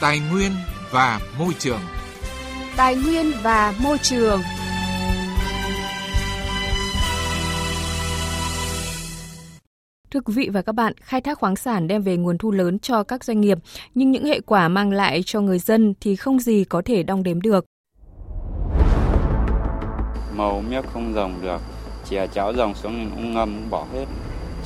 Tài nguyên và môi trường. Tài nguyên và môi trường. Thưa quý vị và các bạn, khai thác khoáng sản đem về nguồn thu lớn cho các doanh nghiệp, nhưng những hệ quả mang lại cho người dân thì không gì có thể đong đếm được. Màu miếc không dòng được, chè cháo dòng xuống cũng ngâm bỏ hết,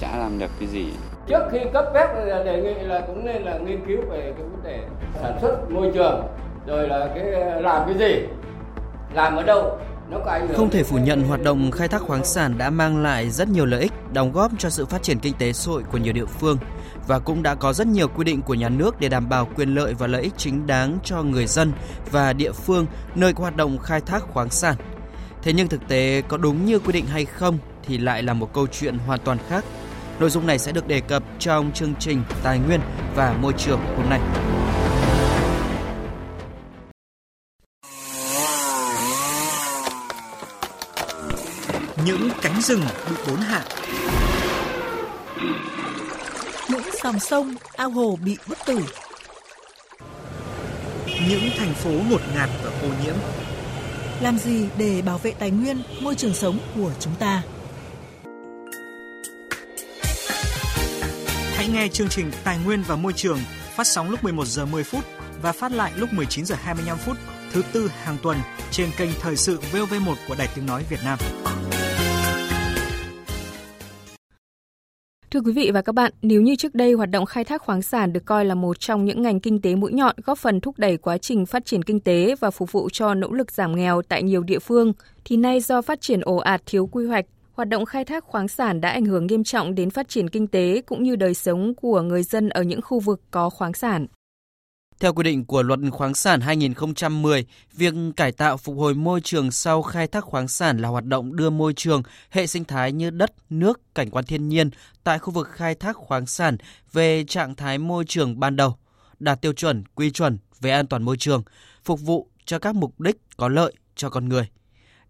chả làm được cái gì. Trước khi cấp phép đề nghị là cũng nên là nghiên cứu về cái vấn đề sản xuất môi trường, rồi là cái làm cái gì, làm ở đâu, không thể phủ nhận hoạt động khai thác khoáng sản đã mang lại rất nhiều lợi ích, đóng góp cho sự phát triển kinh tế xã hội của nhiều địa phương và cũng đã có rất nhiều quy định của nhà nước để đảm bảo quyền lợi và lợi ích chính đáng cho người dân và địa phương nơi có hoạt động khai thác khoáng sản. Thế nhưng thực tế có đúng như quy định hay không thì lại là một câu chuyện hoàn toàn khác. Nội dung này sẽ được đề cập trong chương trình Tài nguyên và Môi trường hôm nay. những cánh rừng bị đốn hạ. Những dòng sông, ao hồ bị bức tử. Những thành phố ngột ngạt và ô nhiễm. Làm gì để bảo vệ tài nguyên, môi trường sống của chúng ta? Hãy nghe chương trình Tài nguyên và Môi trường phát sóng lúc 11 giờ 10 phút và phát lại lúc 19 giờ 25 phút thứ tư hàng tuần trên kênh Thời sự VV1 của Đài Tiếng Nói Việt Nam. Thưa quý vị và các bạn, nếu như trước đây hoạt động khai thác khoáng sản được coi là một trong những ngành kinh tế mũi nhọn góp phần thúc đẩy quá trình phát triển kinh tế và phục vụ cho nỗ lực giảm nghèo tại nhiều địa phương, thì nay do phát triển ồ ạt thiếu quy hoạch, hoạt động khai thác khoáng sản đã ảnh hưởng nghiêm trọng đến phát triển kinh tế cũng như đời sống của người dân ở những khu vực có khoáng sản. Theo quy định của Luật khoáng sản 2010, việc cải tạo phục hồi môi trường sau khai thác khoáng sản là hoạt động đưa môi trường, hệ sinh thái như đất, nước, cảnh quan thiên nhiên tại khu vực khai thác khoáng sản về trạng thái môi trường ban đầu, đạt tiêu chuẩn, quy chuẩn về an toàn môi trường, phục vụ cho các mục đích có lợi cho con người.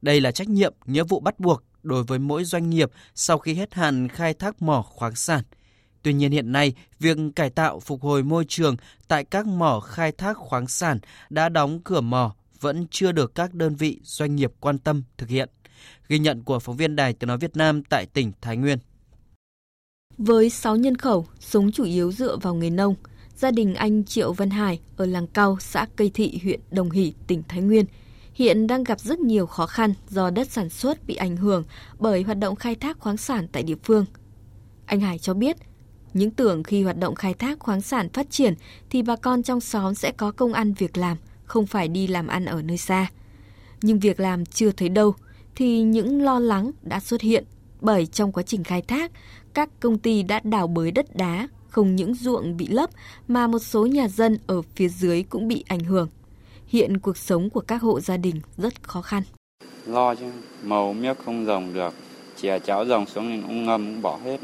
Đây là trách nhiệm, nghĩa vụ bắt buộc đối với mỗi doanh nghiệp sau khi hết hạn khai thác mỏ khoáng sản – Tuy nhiên hiện nay, việc cải tạo phục hồi môi trường tại các mỏ khai thác khoáng sản đã đóng cửa mỏ vẫn chưa được các đơn vị doanh nghiệp quan tâm thực hiện. Ghi nhận của phóng viên Đài Tiếng Nói Việt Nam tại tỉnh Thái Nguyên. Với 6 nhân khẩu, sống chủ yếu dựa vào nghề nông, gia đình anh Triệu Văn Hải ở làng Cao, xã Cây Thị, huyện Đồng Hỷ, tỉnh Thái Nguyên hiện đang gặp rất nhiều khó khăn do đất sản xuất bị ảnh hưởng bởi hoạt động khai thác khoáng sản tại địa phương. Anh Hải cho biết, những tưởng khi hoạt động khai thác khoáng sản phát triển thì bà con trong xóm sẽ có công ăn việc làm, không phải đi làm ăn ở nơi xa. Nhưng việc làm chưa thấy đâu thì những lo lắng đã xuất hiện bởi trong quá trình khai thác, các công ty đã đào bới đất đá, không những ruộng bị lấp mà một số nhà dân ở phía dưới cũng bị ảnh hưởng. Hiện cuộc sống của các hộ gia đình rất khó khăn. Lo chứ, màu miếc không dòng được, chè cháo dòng xuống nên cũng ngâm bỏ hết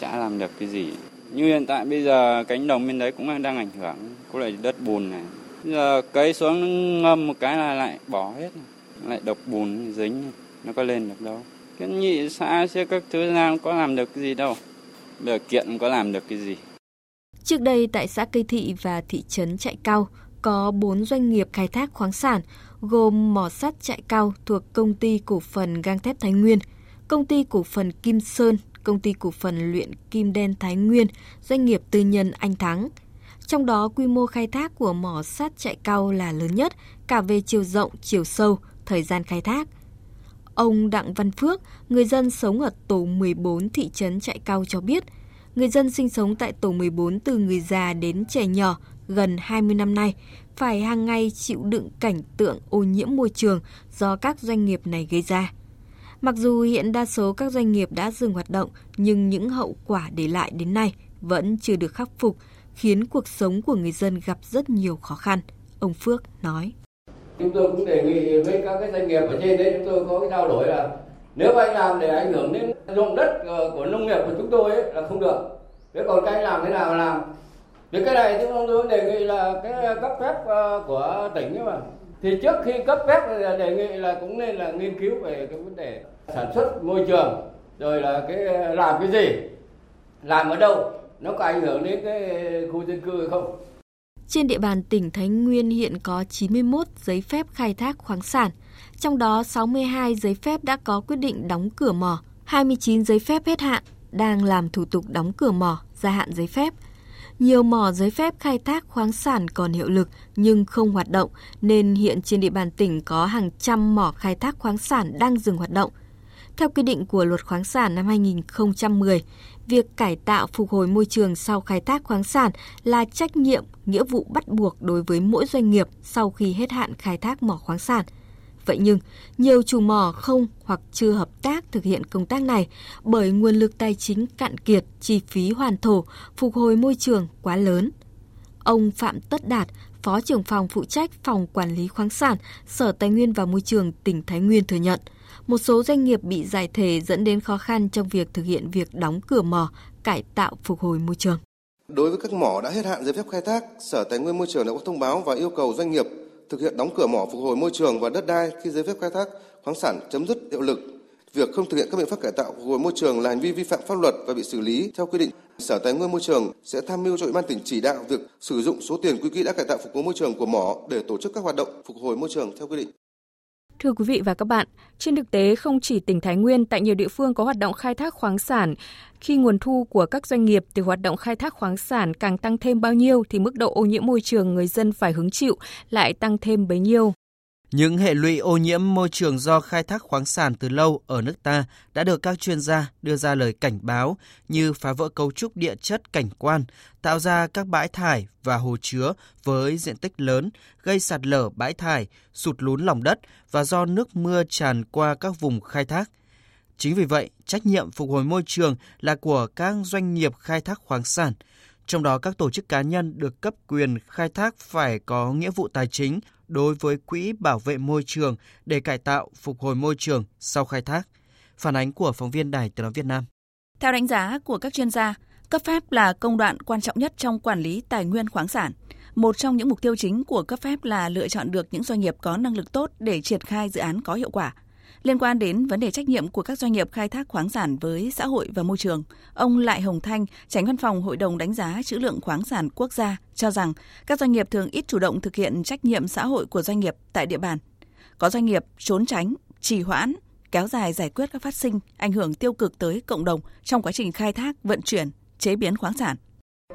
chả làm được cái gì. Như hiện tại bây giờ cánh đồng bên đấy cũng đang ảnh hưởng có lại đất bùn này. Bây giờ cấy xuống ngâm một cái là lại bỏ hết lại độc bùn dính nó có lên được đâu. Cái nhị xã sẽ các thứ ra có làm được cái gì đâu. Giờ kiện có làm được cái gì? Trước đây tại xã Cây Thị và thị trấn Trại Cao có 4 doanh nghiệp khai thác khoáng sản gồm mỏ sắt chạy Cao thuộc công ty cổ phần gang thép Thái Nguyên, công ty cổ phần Kim Sơn công ty cổ phần luyện kim đen Thái Nguyên, doanh nghiệp tư nhân Anh Thắng. Trong đó quy mô khai thác của mỏ sắt chạy cao là lớn nhất, cả về chiều rộng, chiều sâu, thời gian khai thác. Ông Đặng Văn Phước, người dân sống ở tổ 14 thị trấn chạy cao cho biết, người dân sinh sống tại tổ 14 từ người già đến trẻ nhỏ gần 20 năm nay phải hàng ngày chịu đựng cảnh tượng ô nhiễm môi trường do các doanh nghiệp này gây ra. Mặc dù hiện đa số các doanh nghiệp đã dừng hoạt động, nhưng những hậu quả để lại đến nay vẫn chưa được khắc phục, khiến cuộc sống của người dân gặp rất nhiều khó khăn. Ông Phước nói. Chúng tôi cũng đề nghị với các cái doanh nghiệp ở trên đấy chúng tôi có cái trao đổi là nếu anh làm để ảnh hưởng đến dụng đất ờ, của nông nghiệp của chúng tôi ấy, là không được. Thế còn cái anh làm thế nào mà làm? Thì cái này chúng tôi đề nghị là cái cấp phép ờ, của tỉnh ấy mà. Thì trước khi cấp phép thì đề nghị là cũng nên là nghiên cứu về cái vấn đề sản xuất môi trường rồi là cái ờ, làm cái gì làm ở đâu nó có ảnh hưởng đến cái khu dân cư hay không Trên địa bàn tỉnh Thái Nguyên hiện có 91 giấy phép khai thác khoáng sản, trong đó 62 giấy phép đã có quyết định đóng cửa mỏ, 29 giấy phép hết hạn đang làm thủ tục đóng cửa mỏ, gia hạn giấy phép. Nhiều mỏ giấy phép khai thác khoáng sản còn hiệu lực nhưng không hoạt động, nên hiện trên địa bàn tỉnh có hàng trăm mỏ khai thác khoáng sản đang dừng hoạt động. Theo quy định của luật khoáng sản năm 2010, việc cải tạo phục hồi môi trường sau khai thác khoáng sản là trách nhiệm, nghĩa vụ bắt buộc đối với mỗi doanh nghiệp sau khi hết hạn khai thác mỏ khoáng sản – Vậy nhưng, nhiều chủ mỏ không hoặc chưa hợp tác thực hiện công tác này bởi nguồn lực tài chính cạn kiệt, chi phí hoàn thổ, phục hồi môi trường quá lớn. Ông Phạm Tất Đạt, Phó trưởng phòng phụ trách phòng quản lý khoáng sản, Sở Tài nguyên và Môi trường tỉnh Thái Nguyên thừa nhận, một số doanh nghiệp bị giải thể dẫn đến khó khăn trong việc thực hiện việc đóng cửa mỏ, cải tạo phục hồi môi trường. Đối với các mỏ đã hết hạn giấy phép khai thác, Sở Tài nguyên Môi trường đã có thông báo và yêu cầu doanh nghiệp thực hiện đóng cửa mỏ phục hồi môi trường và đất đai khi giấy phép khai thác, khoáng sản chấm dứt hiệu lực. Việc không thực hiện các biện pháp cải tạo phục hồi môi trường là hành vi vi phạm pháp luật và bị xử lý theo quy định. Sở Tài nguyên Môi trường sẽ tham mưu cho Ủy ban tỉnh chỉ đạo việc sử dụng số tiền quy quỹ đã cải tạo phục hồi môi trường của mỏ để tổ chức các hoạt động phục hồi môi trường theo quy định. Thưa quý vị và các bạn, trên thực tế không chỉ tỉnh Thái Nguyên, tại nhiều địa phương có hoạt động khai thác khoáng sản, khi nguồn thu của các doanh nghiệp từ hoạt động khai thác khoáng sản càng tăng thêm bao nhiêu thì mức độ ô nhiễm môi trường người dân phải hứng chịu lại tăng thêm bấy nhiêu. Những hệ lụy ô nhiễm môi trường do khai thác khoáng sản từ lâu ở nước ta đã được các chuyên gia đưa ra lời cảnh báo như phá vỡ cấu trúc địa chất cảnh quan, tạo ra các bãi thải và hồ chứa với diện tích lớn, gây sạt lở bãi thải, sụt lún lòng đất và do nước mưa tràn qua các vùng khai thác. Chính vì vậy, trách nhiệm phục hồi môi trường là của các doanh nghiệp khai thác khoáng sản. Trong đó các tổ chức cá nhân được cấp quyền khai thác phải có nghĩa vụ tài chính đối với Quỹ Bảo vệ Môi trường để cải tạo, phục hồi môi trường sau khai thác. Phản ánh của phóng viên Đài Tiếng Nói Việt Nam. Theo đánh giá của các chuyên gia, cấp phép là công đoạn quan trọng nhất trong quản lý tài nguyên khoáng sản. Một trong những mục tiêu chính của cấp phép là lựa chọn được những doanh nghiệp có năng lực tốt để triển khai dự án có hiệu quả. Liên quan đến vấn đề trách nhiệm của các doanh nghiệp khai thác khoáng sản với xã hội và môi trường, ông Lại Hồng Thanh, tránh văn phòng Hội đồng đánh giá trữ lượng khoáng sản quốc gia cho rằng các doanh nghiệp thường ít chủ động thực hiện trách nhiệm xã hội của doanh nghiệp tại địa bàn. Có doanh nghiệp trốn tránh, trì hoãn, kéo dài giải quyết các phát sinh ảnh hưởng tiêu cực tới cộng đồng trong quá trình khai thác, vận chuyển, chế biến khoáng sản.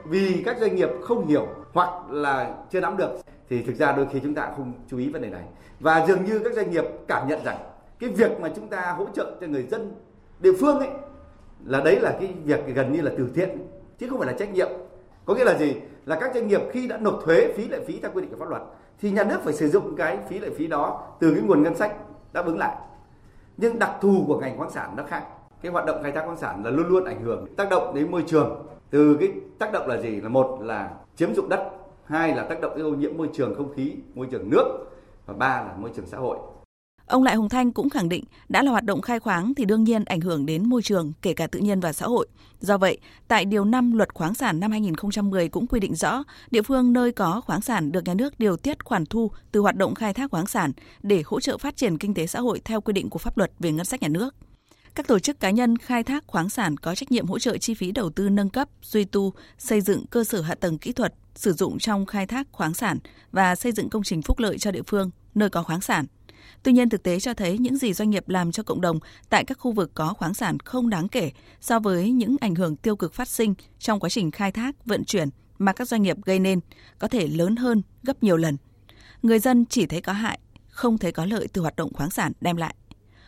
Vì các doanh nghiệp không hiểu hoặc là chưa nắm được thì thực ra đôi khi chúng ta không chú ý vấn đề này. Và dường như các doanh nghiệp cảm nhận rằng cái việc mà chúng ta hỗ trợ cho người dân địa phương ấy, là đấy là cái việc gần như là từ thiện, chứ không phải là trách nhiệm. Có nghĩa là gì? Là các doanh nghiệp khi đã nộp thuế, phí lệ phí theo quy định của pháp luật, thì nhà nước phải sử dụng cái phí lệ phí đó từ cái nguồn ngân sách đáp ứng lại. Nhưng đặc thù của ngành khoáng sản nó khác. Cái hoạt động khai thác khoáng sản là luôn luôn ảnh hưởng tác động đến môi trường. Từ cái tác động là gì? Là một là chiếm dụng đất, hai là tác động đến ô nhiễm môi trường không khí, môi trường nước, và ba là môi trường xã hội. Ông Lại Hùng Thanh cũng khẳng định đã là hoạt động khai khoáng thì đương nhiên ảnh hưởng đến môi trường, kể cả tự nhiên và xã hội. Do vậy, tại Điều 5 Luật Khoáng sản năm 2010 cũng quy định rõ, địa phương nơi có khoáng sản được nhà nước điều tiết khoản thu từ hoạt động khai thác khoáng sản để hỗ trợ phát triển kinh tế xã hội theo quy định của pháp luật về ngân sách nhà nước. Các tổ chức cá nhân khai thác khoáng sản có trách nhiệm hỗ trợ chi phí đầu tư nâng cấp, duy tu, xây dựng cơ sở hạ tầng kỹ thuật sử dụng trong khai thác khoáng sản và xây dựng công trình phúc lợi cho địa phương nơi có khoáng sản. Tuy nhiên thực tế cho thấy những gì doanh nghiệp làm cho cộng đồng tại các khu vực có khoáng sản không đáng kể so với những ảnh hưởng tiêu cực phát sinh trong quá trình khai thác, vận chuyển mà các doanh nghiệp gây nên có thể lớn hơn gấp nhiều lần. Người dân chỉ thấy có hại, không thấy có lợi từ hoạt động khoáng sản đem lại.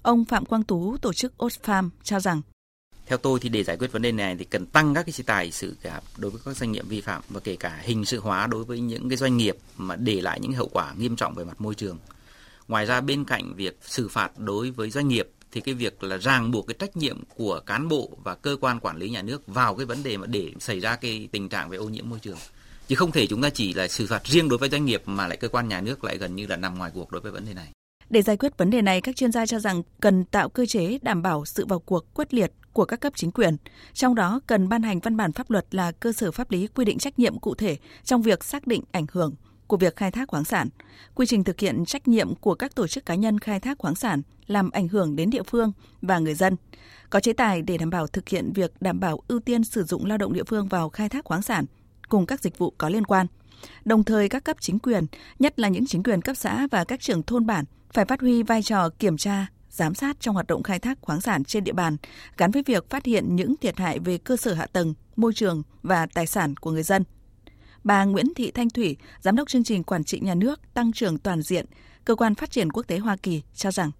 Ông Phạm Quang Tú, tổ chức Oxfam cho rằng theo tôi thì để giải quyết vấn đề này thì cần tăng các cái chế tài xử phạt đối với các doanh nghiệp vi phạm và kể cả hình sự hóa đối với những cái doanh nghiệp mà để lại những hậu quả nghiêm trọng về mặt môi trường ngoài ra bên cạnh việc xử phạt đối với doanh nghiệp thì cái việc là ràng buộc cái trách nhiệm của cán bộ và cơ quan quản lý nhà nước vào cái vấn đề mà để xảy ra cái tình trạng về ô nhiễm môi trường chứ không thể chúng ta chỉ là xử phạt riêng đối với doanh nghiệp mà lại cơ quan nhà nước lại gần như là nằm ngoài cuộc đối với vấn đề này. Để giải quyết vấn đề này, các chuyên gia cho rằng cần tạo cơ chế đảm bảo sự vào cuộc quyết liệt của các cấp chính quyền. Trong đó cần ban hành văn bản pháp luật là cơ sở pháp lý quy định trách nhiệm cụ thể trong việc xác định ảnh hưởng của việc khai thác khoáng sản, quy trình thực hiện trách nhiệm của các tổ chức cá nhân khai thác khoáng sản làm ảnh hưởng đến địa phương và người dân. Có chế tài để đảm bảo thực hiện việc đảm bảo ưu tiên sử dụng lao động địa phương vào khai thác khoáng sản cùng các dịch vụ có liên quan. Đồng thời các cấp chính quyền, nhất là những chính quyền cấp xã và các trưởng thôn bản phải phát huy vai trò kiểm tra, giám sát trong hoạt động khai thác khoáng sản trên địa bàn, gắn với việc phát hiện những thiệt hại về cơ sở hạ tầng, môi trường và tài sản của người dân. Bà Nguyễn Thị Thanh Thủy, Giám đốc chương trình Quản trị Nhà nước Tăng trưởng Toàn diện, Cơ quan Phát triển Quốc tế Hoa Kỳ cho rằng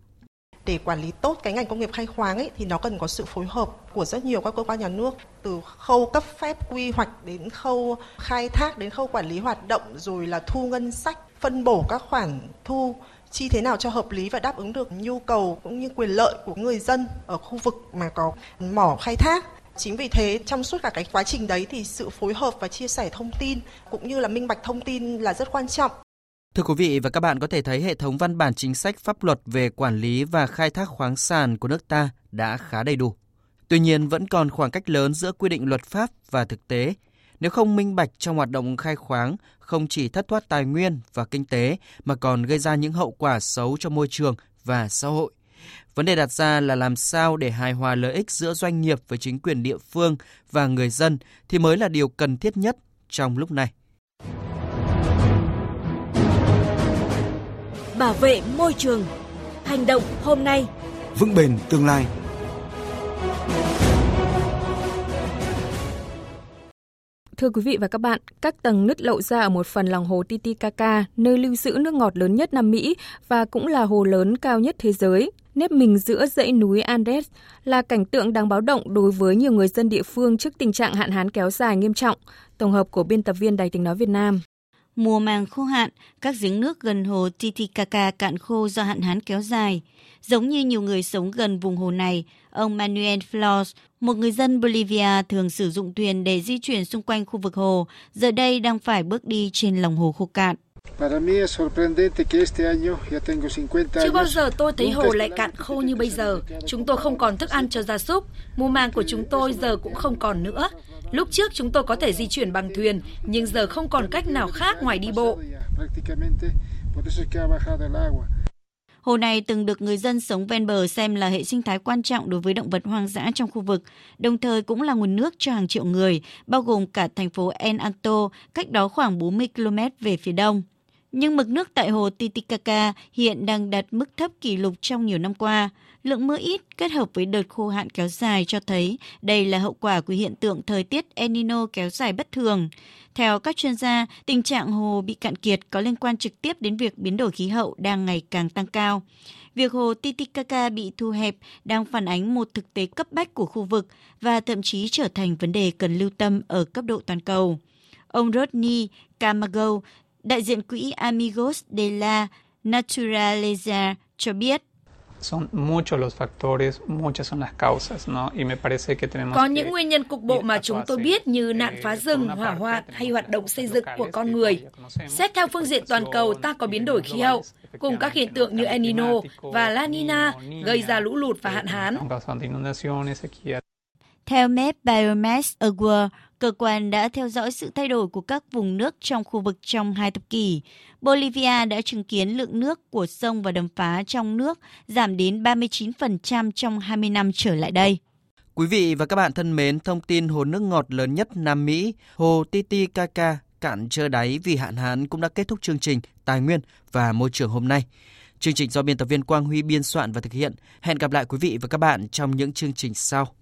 để quản lý tốt cái ngành công nghiệp khai khoáng ấy, thì nó cần có sự phối hợp của rất nhiều các cơ quan nhà nước từ khâu cấp phép quy hoạch đến khâu khai thác đến khâu quản lý hoạt động rồi là thu ngân sách phân bổ các khoản thu chi thế nào cho hợp lý và đáp ứng được nhu cầu cũng như quyền lợi của người dân ở khu vực mà có mỏ khai thác chính vì thế trong suốt cả cái quá trình đấy thì sự phối hợp và chia sẻ thông tin cũng như là minh bạch thông tin là rất quan trọng Thưa quý vị và các bạn có thể thấy hệ thống văn bản chính sách pháp luật về quản lý và khai thác khoáng sản của nước ta đã khá đầy đủ. Tuy nhiên vẫn còn khoảng cách lớn giữa quy định luật pháp và thực tế. Nếu không minh bạch trong hoạt động khai khoáng, không chỉ thất thoát tài nguyên và kinh tế mà còn gây ra những hậu quả xấu cho môi trường và xã hội. Vấn đề đặt ra là làm sao để hài hòa lợi ích giữa doanh nghiệp với chính quyền địa phương và người dân thì mới là điều cần thiết nhất trong lúc này. Bảo vệ môi trường. Hành động hôm nay. Vững bền tương lai. Thưa quý vị và các bạn, các tầng nứt lộ ra ở một phần lòng hồ Titicaca, nơi lưu giữ nước ngọt lớn nhất Nam Mỹ và cũng là hồ lớn cao nhất thế giới, nếp mình giữa dãy núi Andes là cảnh tượng đáng báo động đối với nhiều người dân địa phương trước tình trạng hạn hán kéo dài nghiêm trọng. Tổng hợp của biên tập viên Đài tiếng nói Việt Nam. Mùa màng khô hạn, các giếng nước gần hồ Titicaca cạn khô do hạn hán kéo dài. Giống như nhiều người sống gần vùng hồ này, ông Manuel Flores, một người dân Bolivia thường sử dụng thuyền để di chuyển xung quanh khu vực hồ, giờ đây đang phải bước đi trên lòng hồ khô cạn. Chưa bao giờ tôi thấy hồ lại cạn khô như bây giờ. Chúng tôi không còn thức ăn cho gia súc. Mùa màng của chúng tôi giờ cũng không còn nữa. Lúc trước chúng tôi có thể di chuyển bằng thuyền, nhưng giờ không còn cách nào khác ngoài đi bộ. Hồ này từng được người dân sống ven bờ xem là hệ sinh thái quan trọng đối với động vật hoang dã trong khu vực, đồng thời cũng là nguồn nước cho hàng triệu người, bao gồm cả thành phố El Alto, cách đó khoảng 40 km về phía đông. Nhưng mực nước tại hồ Titicaca hiện đang đạt mức thấp kỷ lục trong nhiều năm qua. Lượng mưa ít kết hợp với đợt khô hạn kéo dài cho thấy đây là hậu quả của hiện tượng thời tiết El Nino kéo dài bất thường. Theo các chuyên gia, tình trạng hồ bị cạn kiệt có liên quan trực tiếp đến việc biến đổi khí hậu đang ngày càng tăng cao. Việc hồ Titicaca bị thu hẹp đang phản ánh một thực tế cấp bách của khu vực và thậm chí trở thành vấn đề cần lưu tâm ở cấp độ toàn cầu. Ông Rodney Camago, đại diện quỹ Amigos de la Naturaleza cho biết son muchos los factores, muchas son las causas, ¿no? Y me parece que tenemos Có những nguyên nhân cục bộ mà chúng tôi biết như nạn phá rừng, hỏa hoạn hay hoạt động xây dựng của con người. Xét theo phương diện toàn cầu, ta có biến đổi khí hậu, cùng các hiện tượng như El Nino và La Nina gây ra lũ lụt và hạn hán. Theo Map Biomass Award, cơ quan đã theo dõi sự thay đổi của các vùng nước trong khu vực trong hai thập kỷ. Bolivia đã chứng kiến lượng nước của sông và đầm phá trong nước giảm đến 39% trong 20 năm trở lại đây. Quý vị và các bạn thân mến, thông tin hồ nước ngọt lớn nhất Nam Mỹ, hồ Titicaca cạn trơ đáy vì hạn hán cũng đã kết thúc chương trình Tài nguyên và Môi trường hôm nay. Chương trình do biên tập viên Quang Huy biên soạn và thực hiện. Hẹn gặp lại quý vị và các bạn trong những chương trình sau.